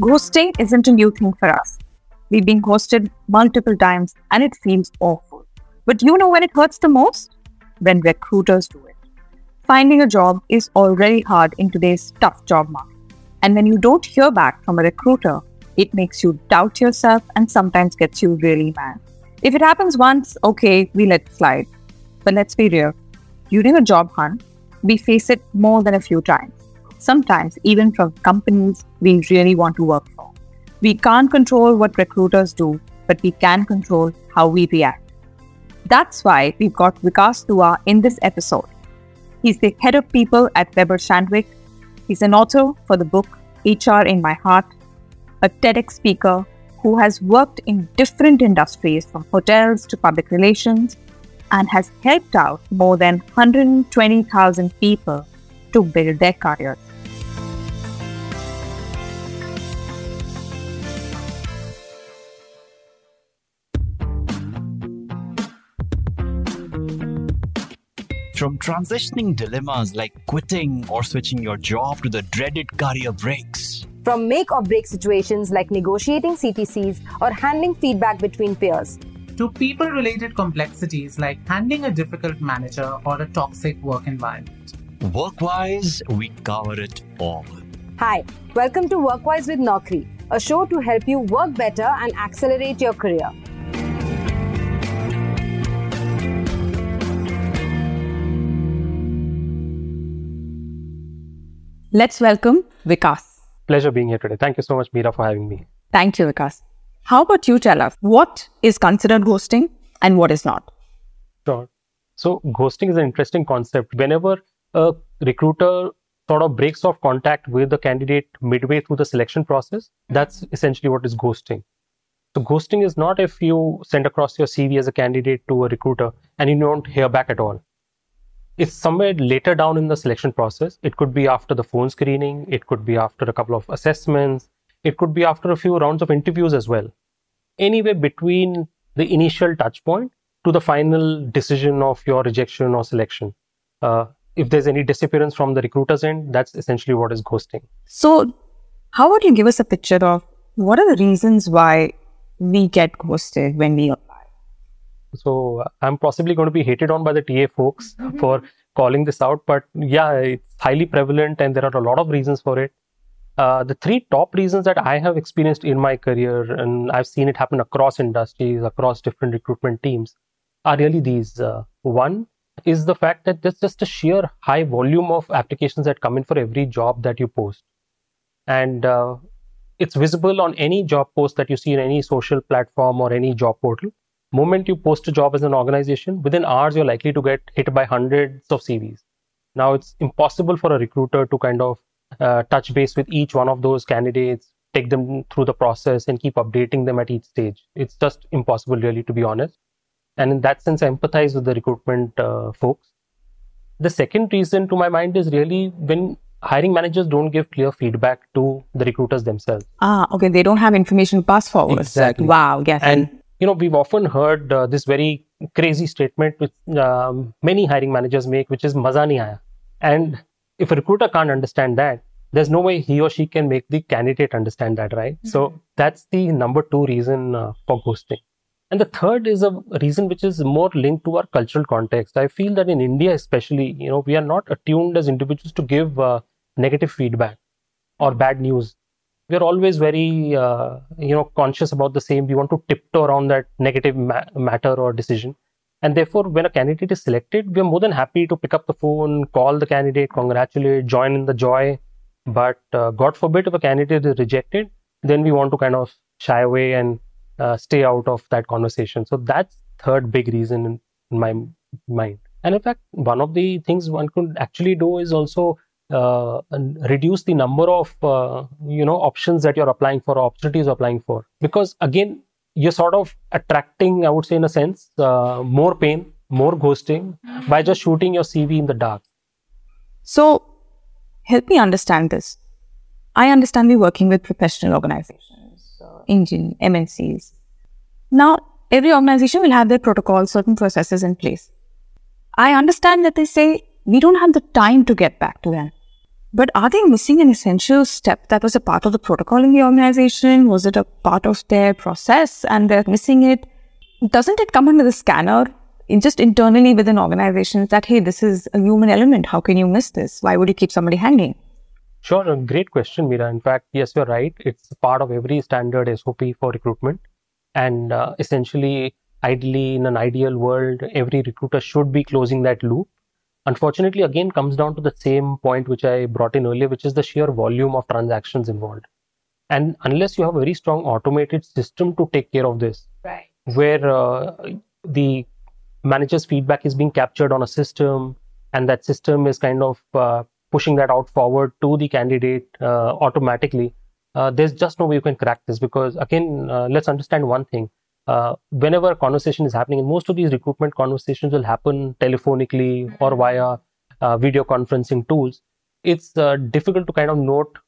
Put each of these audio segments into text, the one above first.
Ghosting isn't a new thing for us. We've been ghosted multiple times and it feels awful. But you know when it hurts the most? When recruiters do it. Finding a job is already hard in today's tough job market. And when you don't hear back from a recruiter, it makes you doubt yourself and sometimes gets you really mad. If it happens once, okay, we let it slide. But let's be real. During a job hunt, we face it more than a few times sometimes even from companies we really want to work for. We can't control what recruiters do, but we can control how we react. That's why we've got Vikas Dua in this episode. He's the head of people at Weber Shandwick. He's an author for the book HR in My Heart, a TEDx speaker who has worked in different industries from hotels to public relations and has helped out more than 120,000 people to build their careers. From transitioning dilemmas like quitting or switching your job to the dreaded career breaks. From make or break situations like negotiating CTCs or handling feedback between peers. To people related complexities like handling a difficult manager or a toxic work environment. Workwise, we cover it all. Hi, welcome to Workwise with Naukri, a show to help you work better and accelerate your career. Let's welcome Vikas. Pleasure being here today. Thank you so much, Meera, for having me. Thank you, Vikas. How about you tell us what is considered ghosting and what is not? Sure. So, ghosting is an interesting concept. Whenever a recruiter sort of breaks off contact with the candidate midway through the selection process, that's essentially what is ghosting. So, ghosting is not if you send across your CV as a candidate to a recruiter and you don't hear back at all it's somewhere later down in the selection process. It could be after the phone screening, it could be after a couple of assessments, it could be after a few rounds of interviews as well. Anywhere between the initial touch point to the final decision of your rejection or selection. Uh, if there's any disappearance from the recruiter's end, that's essentially what is ghosting. So, how would you give us a picture of what are the reasons why we get ghosted when we so I'm possibly going to be hated on by the TA folks mm-hmm. for calling this out, but yeah, it's highly prevalent and there are a lot of reasons for it. Uh, the three top reasons that I have experienced in my career, and I've seen it happen across industries, across different recruitment teams, are really these. Uh, one is the fact that there's just a sheer high volume of applications that come in for every job that you post. And uh, it's visible on any job post that you see in any social platform or any job portal moment you post a job as an organization, within hours you're likely to get hit by hundreds of CVs. Now it's impossible for a recruiter to kind of uh, touch base with each one of those candidates, take them through the process, and keep updating them at each stage. It's just impossible, really, to be honest. And in that sense, I empathize with the recruitment uh, folks. The second reason, to my mind, is really when hiring managers don't give clear feedback to the recruiters themselves. Ah, okay. They don't have information pass forward. Exactly. Wow. Yes. And you know, we've often heard uh, this very crazy statement which um, many hiring managers make, which is maza nahi aaya. And if a recruiter can't understand that, there's no way he or she can make the candidate understand that, right? Mm-hmm. So that's the number two reason uh, for ghosting. And the third is a reason which is more linked to our cultural context. I feel that in India, especially, you know, we are not attuned as individuals to give uh, negative feedback or bad news we're always very uh, you know conscious about the same. We want to tiptoe around that negative ma- matter or decision. And therefore when a candidate is selected we're more than happy to pick up the phone call the candidate congratulate join in the joy. But uh, god forbid if a candidate is rejected then we want to kind of shy away and uh, stay out of that conversation. So that's third big reason in, in my mind. And in fact one of the things one could actually do is also uh, reduce the number of uh, you know options that you're applying for opportunities applying for. Because again you're sort of attracting i would say in a sense uh, more pain more ghosting by just shooting your cv in the dark. So help me understand this. I understand we're working with professional organizations uh, engine mncs now every organization will have their protocols certain processes in place. I understand that they say we don't have the time to get back to them But are they missing an essential step that was a part of the protocol in the organization? Was it a part of their process and they're missing it? Doesn't it come under the scanner in just internally within organizations that, hey, this is a human element. How can you miss this? Why would you keep somebody hanging? Sure, a great question, Meera. In fact, yes, you're right. It's part of every standard SOP for recruitment. And uh, essentially, ideally, in an ideal world, every recruiter should be closing that loop. Unfortunately, again, comes down to the same point which I brought in earlier, which is the sheer volume of transactions involved. And unless you have a very strong automated system to take care of this, right. where uh, the manager's feedback is being captured on a system, and that system is kind of uh, pushing that out forward to the candidate uh, automatically. Uh, there's just no way you can crack this because again, uh, let's understand one thing. Uh, whenever a conversation is happening, and most of these recruitment conversations will happen telephonically or via uh, video conferencing tools. It's difficult to kind of note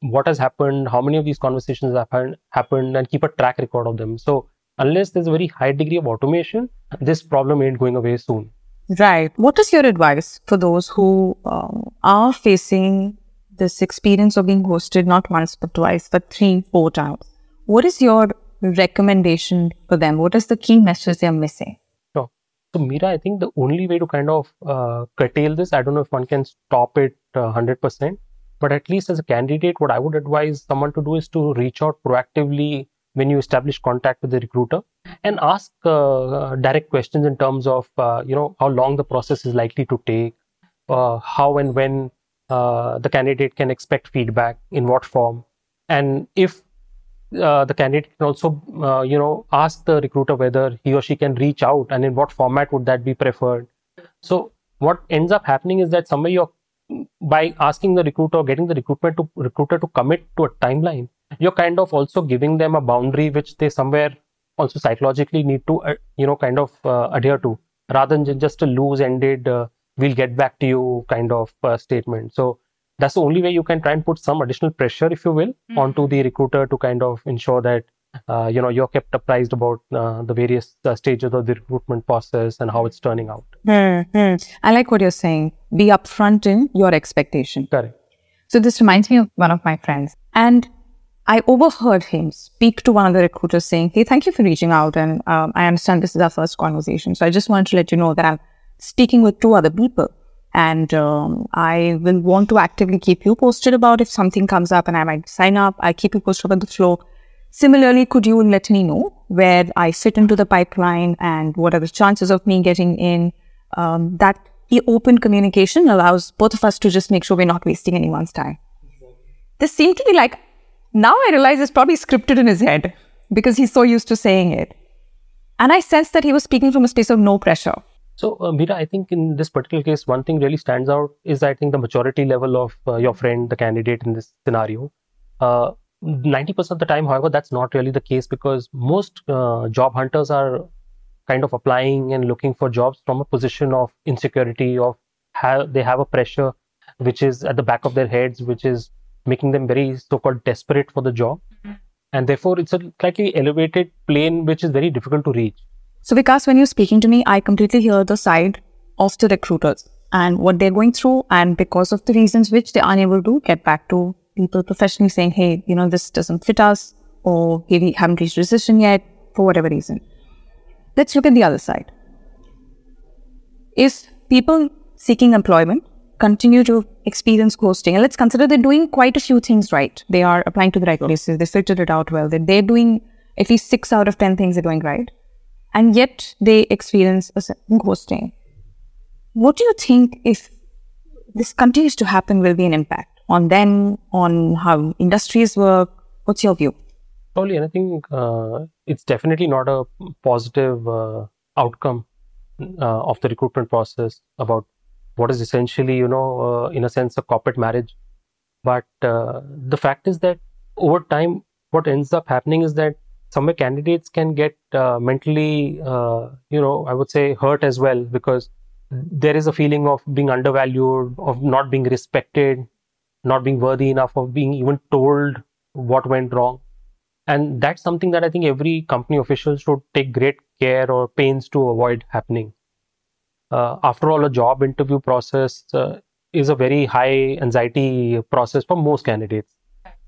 what has happened, how many of these conversations have happened, happened, and keep a track record of them. So unless there's a very high degree of automation, this problem ain't going away soon. Right. What is your advice for those who um, are facing this experience of being ghosted not once but twice, but three, four times? What is your recommendation for them? What is the key message they're missing? So, so Meera, I think the only way to kind of uh, curtail this, I don't know if one can stop it uh, 100%, but at least as a candidate, what I would advise someone to do is to reach out proactively when you establish contact with the recruiter and ask uh, direct questions in terms of uh, you know how long the process is likely to take uh, how and when uh, the candidate can expect feedback in what form and if uh, the candidate can also uh, you know ask the recruiter whether he or she can reach out and in what format would that be preferred. So what ends up happening is that somewhere you're by asking the recruiter getting the recruitment to recruiter to commit to a timeline you're kind of also giving them a boundary which they somewhere also psychologically need to uh, you know kind of uh, adhere to rather than just a loose ended uh, we'll get back to you kind of uh, statement. So that's the only way you can try and put some additional pressure if you will mm-hmm. onto the recruiter to kind of ensure that uh, you know you're kept apprised about uh, the various stages of the recruitment process and how it's turning out mm-hmm. i like what you're saying be upfront in your expectation correct so this reminds me of one of my friends and I overheard him speak to one of the recruiters saying, Hey, thank you for reaching out. And um, I understand this is our first conversation. So I just wanted to let you know that I'm speaking with two other people. And um, I will want to actively keep you posted about if something comes up and I might sign up. I'll keep you posted about the flow. Similarly, could you let me know where I fit into the pipeline and what are the chances of me getting in? Um, that open communication allows both of us to just make sure we're not wasting anyone's time. This seemed to be like now I realize it's probably scripted in his head because he's so used to saying it. And I sensed that he was speaking from a space of no pressure. So, uh, Meera, I think in this particular case, one thing really stands out is I think the maturity level of uh, your friend, the candidate in this scenario. Uh, 90% of the time, however, that's not really the case because most uh, job hunters are kind of applying and looking for jobs from a position of insecurity, of have they have a pressure which is at the back of their heads, which is making them very so-called desperate for the job mm-hmm. and therefore it's a slightly elevated plane which is very difficult to reach so vikas when you're speaking to me i completely hear the side of the recruiters and what they're going through and because of the reasons which they're unable to get back to people professionally saying hey you know this doesn't fit us or hey, we haven't reached a decision yet for whatever reason let's look at the other side is people seeking employment continue to experience ghosting. And let's consider they're doing quite a few things right. They are applying to the right places. They filtered it out well. They're doing at least six out of 10 things they're doing right. And yet they experience a ghosting. What do you think if this continues to happen will be an impact on them, on how industries work? What's your view? Probably, I think uh, it's definitely not a positive uh, outcome uh, of the recruitment process about what is essentially, you know, uh, in a sense, a corporate marriage. But uh, the fact is that over time, what ends up happening is that somewhere candidates can get uh, mentally, uh, you know, I would say hurt as well because there is a feeling of being undervalued, of not being respected, not being worthy enough, of being even told what went wrong. And that's something that I think every company official should take great care or pains to avoid happening uh, after all, a job interview process uh, is a very high anxiety process for most candidates.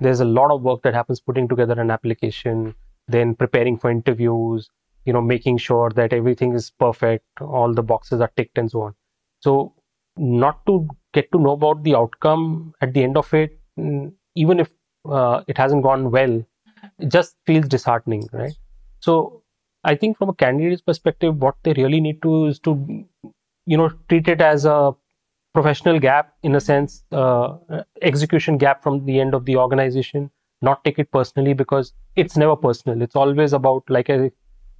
There's a lot of work that happens putting together an application, then preparing for interviews, you know, making sure that everything is perfect, all the boxes are ticked and so on. So not to get to know about the outcome at the end of it, mm, even if uh, it hasn't gone well, it just feels disheartening, right? So I think from a candidate's perspective, what they really need to is to, you know, treat it as a professional gap in a sense, uh, execution gap from the end of the organization. Not take it personally because it's never personal. It's always about, like I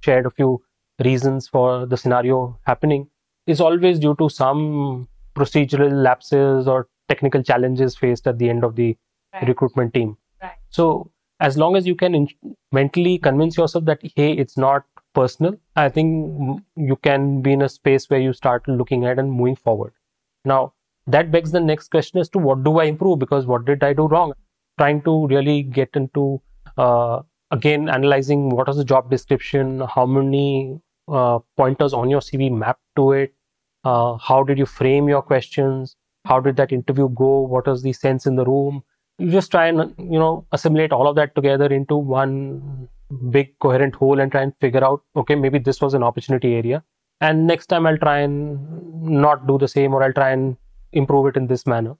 shared a few reasons for the scenario happening, is always due to some procedural lapses or technical challenges faced at the end of the right. recruitment team. Right. So as long as you can in- mentally convince yourself that hey, it's not personal, I think you can be in a space where you start looking at and moving forward. Now that begs the next question as to what do I improve because what did I do wrong? Trying to really get into uh, again analyzing what is the job description, how many uh, pointers on your CV map to it, uh, how did you frame your questions, how did that interview go, what was the sense in the room. You just try and you know assimilate all of that together into one big coherent whole and try and figure out okay maybe this was an opportunity area and next time i'll try and not do the same or i'll try and improve it in this manner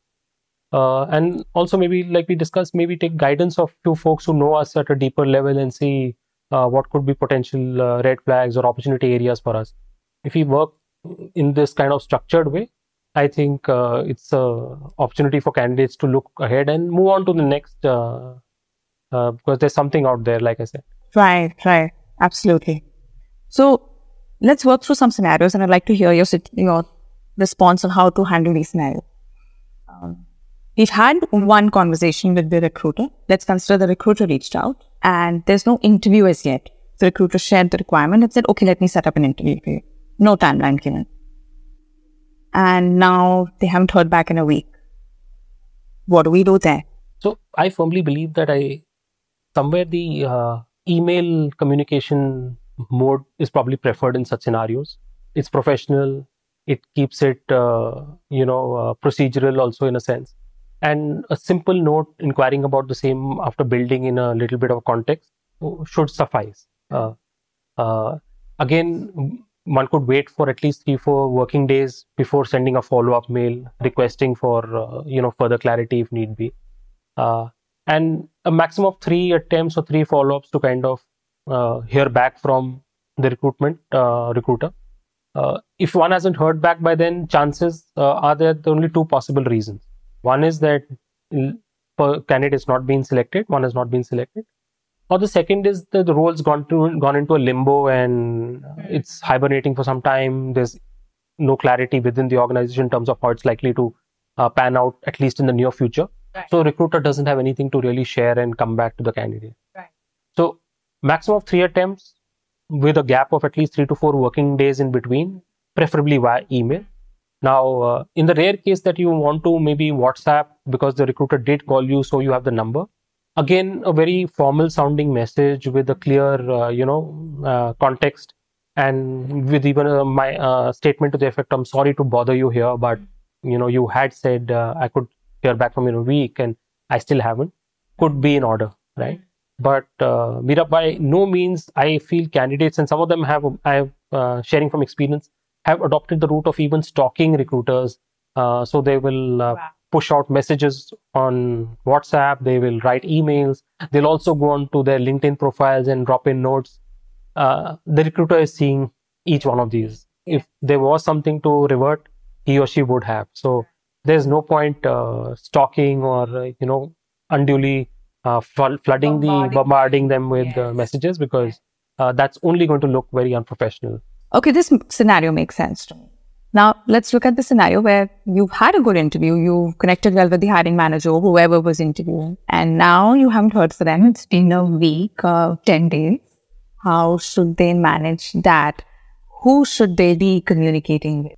uh, and also maybe like we discussed maybe take guidance of few folks who know us at a deeper level and see uh, what could be potential uh, red flags or opportunity areas for us. If we work in this kind of structured way i think uh, it's a opportunity for candidates to look ahead and move on to the next uh, uh, because there's something out there like i said. Right right. Absolutely. So let's work through some scenarios and I'd like to hear your, your response on how to handle these scenarios. Um, we've had one conversation with the recruiter. Let's consider the recruiter reached out and there's no interview as yet. The recruiter shared the requirement and said, okay, let me set up an interview for you. No timeline given. And now they haven't heard back in a week. What do we do there? So I firmly believe that I somewhere the uh, email communication mode is probably preferred in such scenarios. It's professional. It keeps it, uh, you know, uh, procedural also in a sense. And a simple note inquiring about the same after building in a little bit of context should suffice. Uh, uh, again, one could wait for at least three, four working days before sending a follow-up mail requesting for, uh, you know, further clarity if need be. Uh, and a maximum of three attempts or three follow-ups to kind of uh, hear back from the recruitment uh, recruiter. If one hasn't heard back by then, chances are there the only two possible reasons. One is that candidate is not being selected, one has not been selected, or the second is that the role's gone to gone into a limbo and it's hibernating for some time. There's no clarity within the organization in terms of how it's likely to uh, pan out, at least in the near future. Right. So recruiter doesn't have anything to really share and come back to the candidate. Right. So maximum of three attempts with a gap of at least three to four working days in between, preferably via email. Now, uh, in the rare case that you want to maybe WhatsApp because the recruiter did call you, so you have the number. Again, a very formal sounding message with a clear, uh, you know, uh, context and with even my uh, statement to the effect, "I'm sorry to bother you here, but you know, you had said uh, I could hear back from you in a week, and I still haven't." Could be in order, right? but uh, Meera, by no means I feel candidates, and some of them have, I have sharing from experience, have adopted the route of even stalking recruiters. Uh, so they will uh, wow. push out messages on WhatsApp, they will write emails, they'll also go on to their LinkedIn profiles and drop in notes. Uh, the recruiter is seeing each one of these. If there was something to revert, he or she would have. So there's no point uh, stalking or you know unduly uh, flooding bombarding. the bombarding them with uh, yes. messages because uh, that's only going to look very unprofessional. Okay, this scenario makes sense to me. Now, let's look at the scenario where you've had a good interview, you've connected well with the hiring manager, or whoever was interviewing, and now you haven't heard from them. It's been a week, uh, 10 days. How should they manage that? Who should they be communicating with?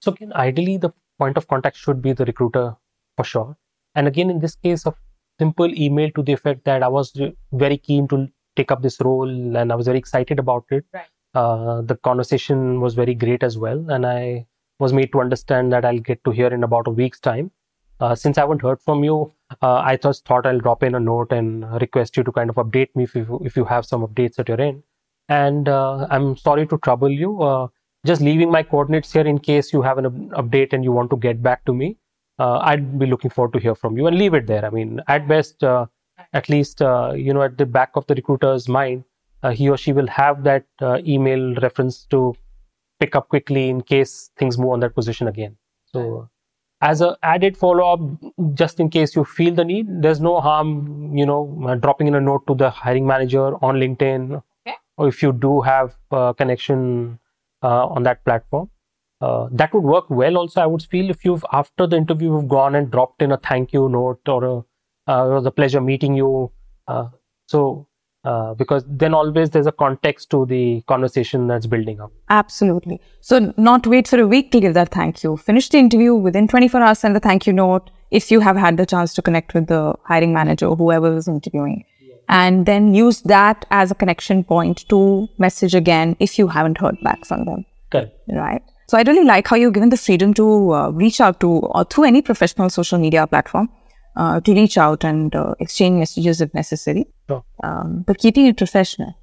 So, again, ideally, the point of contact should be the recruiter for sure. And again, in this case of simple email to the effect that I was very keen to take up this role and I was very excited about it. Right. Uh, the conversation was very great as well, and I was made to understand that I'll get to hear in about a week's time. Uh, since I haven't heard from you, uh, I just thought I'll drop in a note and request you to kind of update me if you, if you have some updates at your end. And uh, I'm sorry to trouble you. Uh, just leaving my coordinates here in case you have an update and you want to get back to me. Uh, I'd be looking forward to hear from you and leave it there. I mean, at best, at least you know, at the back of the recruiter's mind, he or she will have that email reference to pick up quickly in case things move on that position again. So as a added follow-up just in case you feel the need there's no harm you know uh, dropping in a note to the hiring manager on linkedin okay. or if you do have a connection uh, on that platform uh, that would work well also i would feel if you've after the interview you've gone and dropped in a thank you note or a, uh, it was a pleasure meeting you uh, so uh, because then always there's a context to the conversation that's building up. Absolutely. So, not wait for a week to give that thank you. Finish the interview within 24 hours, send the thank you note if you have had the chance to connect with the hiring manager or whoever is interviewing. Yeah. And then use that as a connection point to message again if you haven't heard back from them. Correct. Right. So, I really like how you're given the freedom to uh, reach out to or through any professional social media platform uh, to reach out and uh, exchange messages if necessary. Sure. Um, but keeping it professional.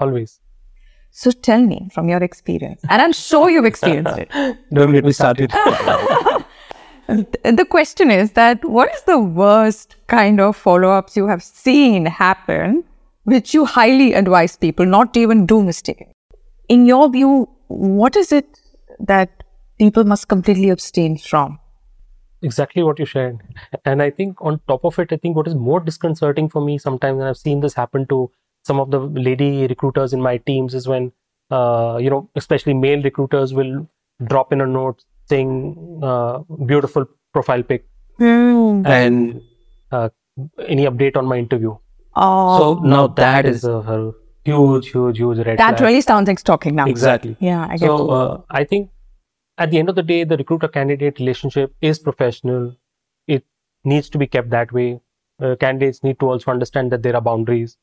Always. So tell me from your experience, and I'm sure you've experienced it. Don't get me started. the question is that what is the worst kind of follow-ups you have seen happen, which you highly advise people not to even do mistaken? In your view, what is it that people must completely abstain from? Exactly what you shared. And i think on top of it i think what is more disconcerting for me sometimes and i've seen this happen to some of the lady recruiters in my teams is when uh, you know especially male recruiters will drop in a note saying uh, beautiful profile pic. Mm. and uh, any update on my interview? Oh. So now that is a, a huge huge huge red flag. that flag. really sounds like stalking now. Exactly. Yeah I get so uh, i think at the end of the day, the recruiter candidate relationship is professional. It needs to be kept that way. Uh, candidates need to also understand that there are boundaries.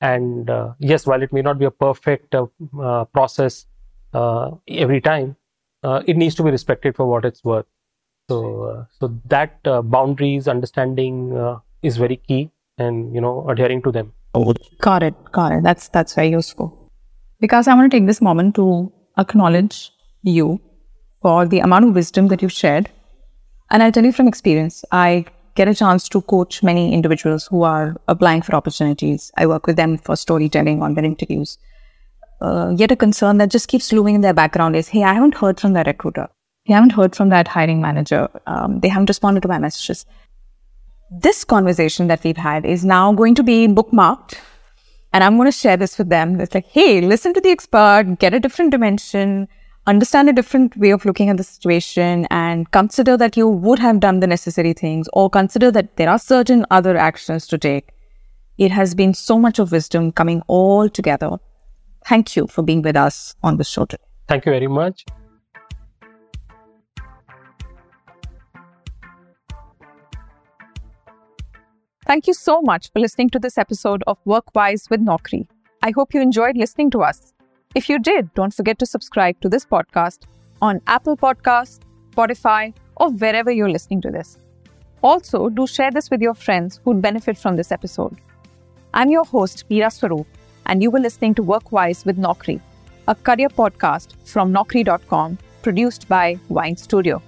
And uh, yes, while it may not be a perfect uh, uh process uh, every time, uh, it needs to be respected for what it's worth. So, so that boundaries understanding is very key, and you know, adhering to them. Got it. Got it. That's that's very useful. Because I want to take this moment to acknowledge you for the amount of wisdom that you've shared. And I'll tell you from experience, I get a chance to coach many individuals who are applying for opportunities. I work with them for storytelling on their interviews. Uh, yet a concern that just keeps looming in their background is, hey, I haven't heard from that recruiter. I haven't heard from that hiring manager. Um, they haven't responded to my messages. This conversation that we've had is now going to be bookmarked. And I'm going to share this with them. It's like, hey, listen to the expert, get a different dimension, understand a different way of looking at the situation and consider that you would have done the necessary things or consider that there are certain other actions to take. It has been so much of wisdom coming all together. Thank you for being with us on this show today. Thank you very much. Thank you so much for listening to this episode of Workwise with Naukri. I hope you enjoyed listening to us. If you did, don't forget to subscribe to this podcast on Apple Podcasts, Spotify, or wherever you're listening to this. Also, do share this with your friends who'd benefit from this episode. I'm your host, Meera Swaroop, and you were listening to Workwise with Naukri, a career podcast from Naukri.com produced by Wine Studio.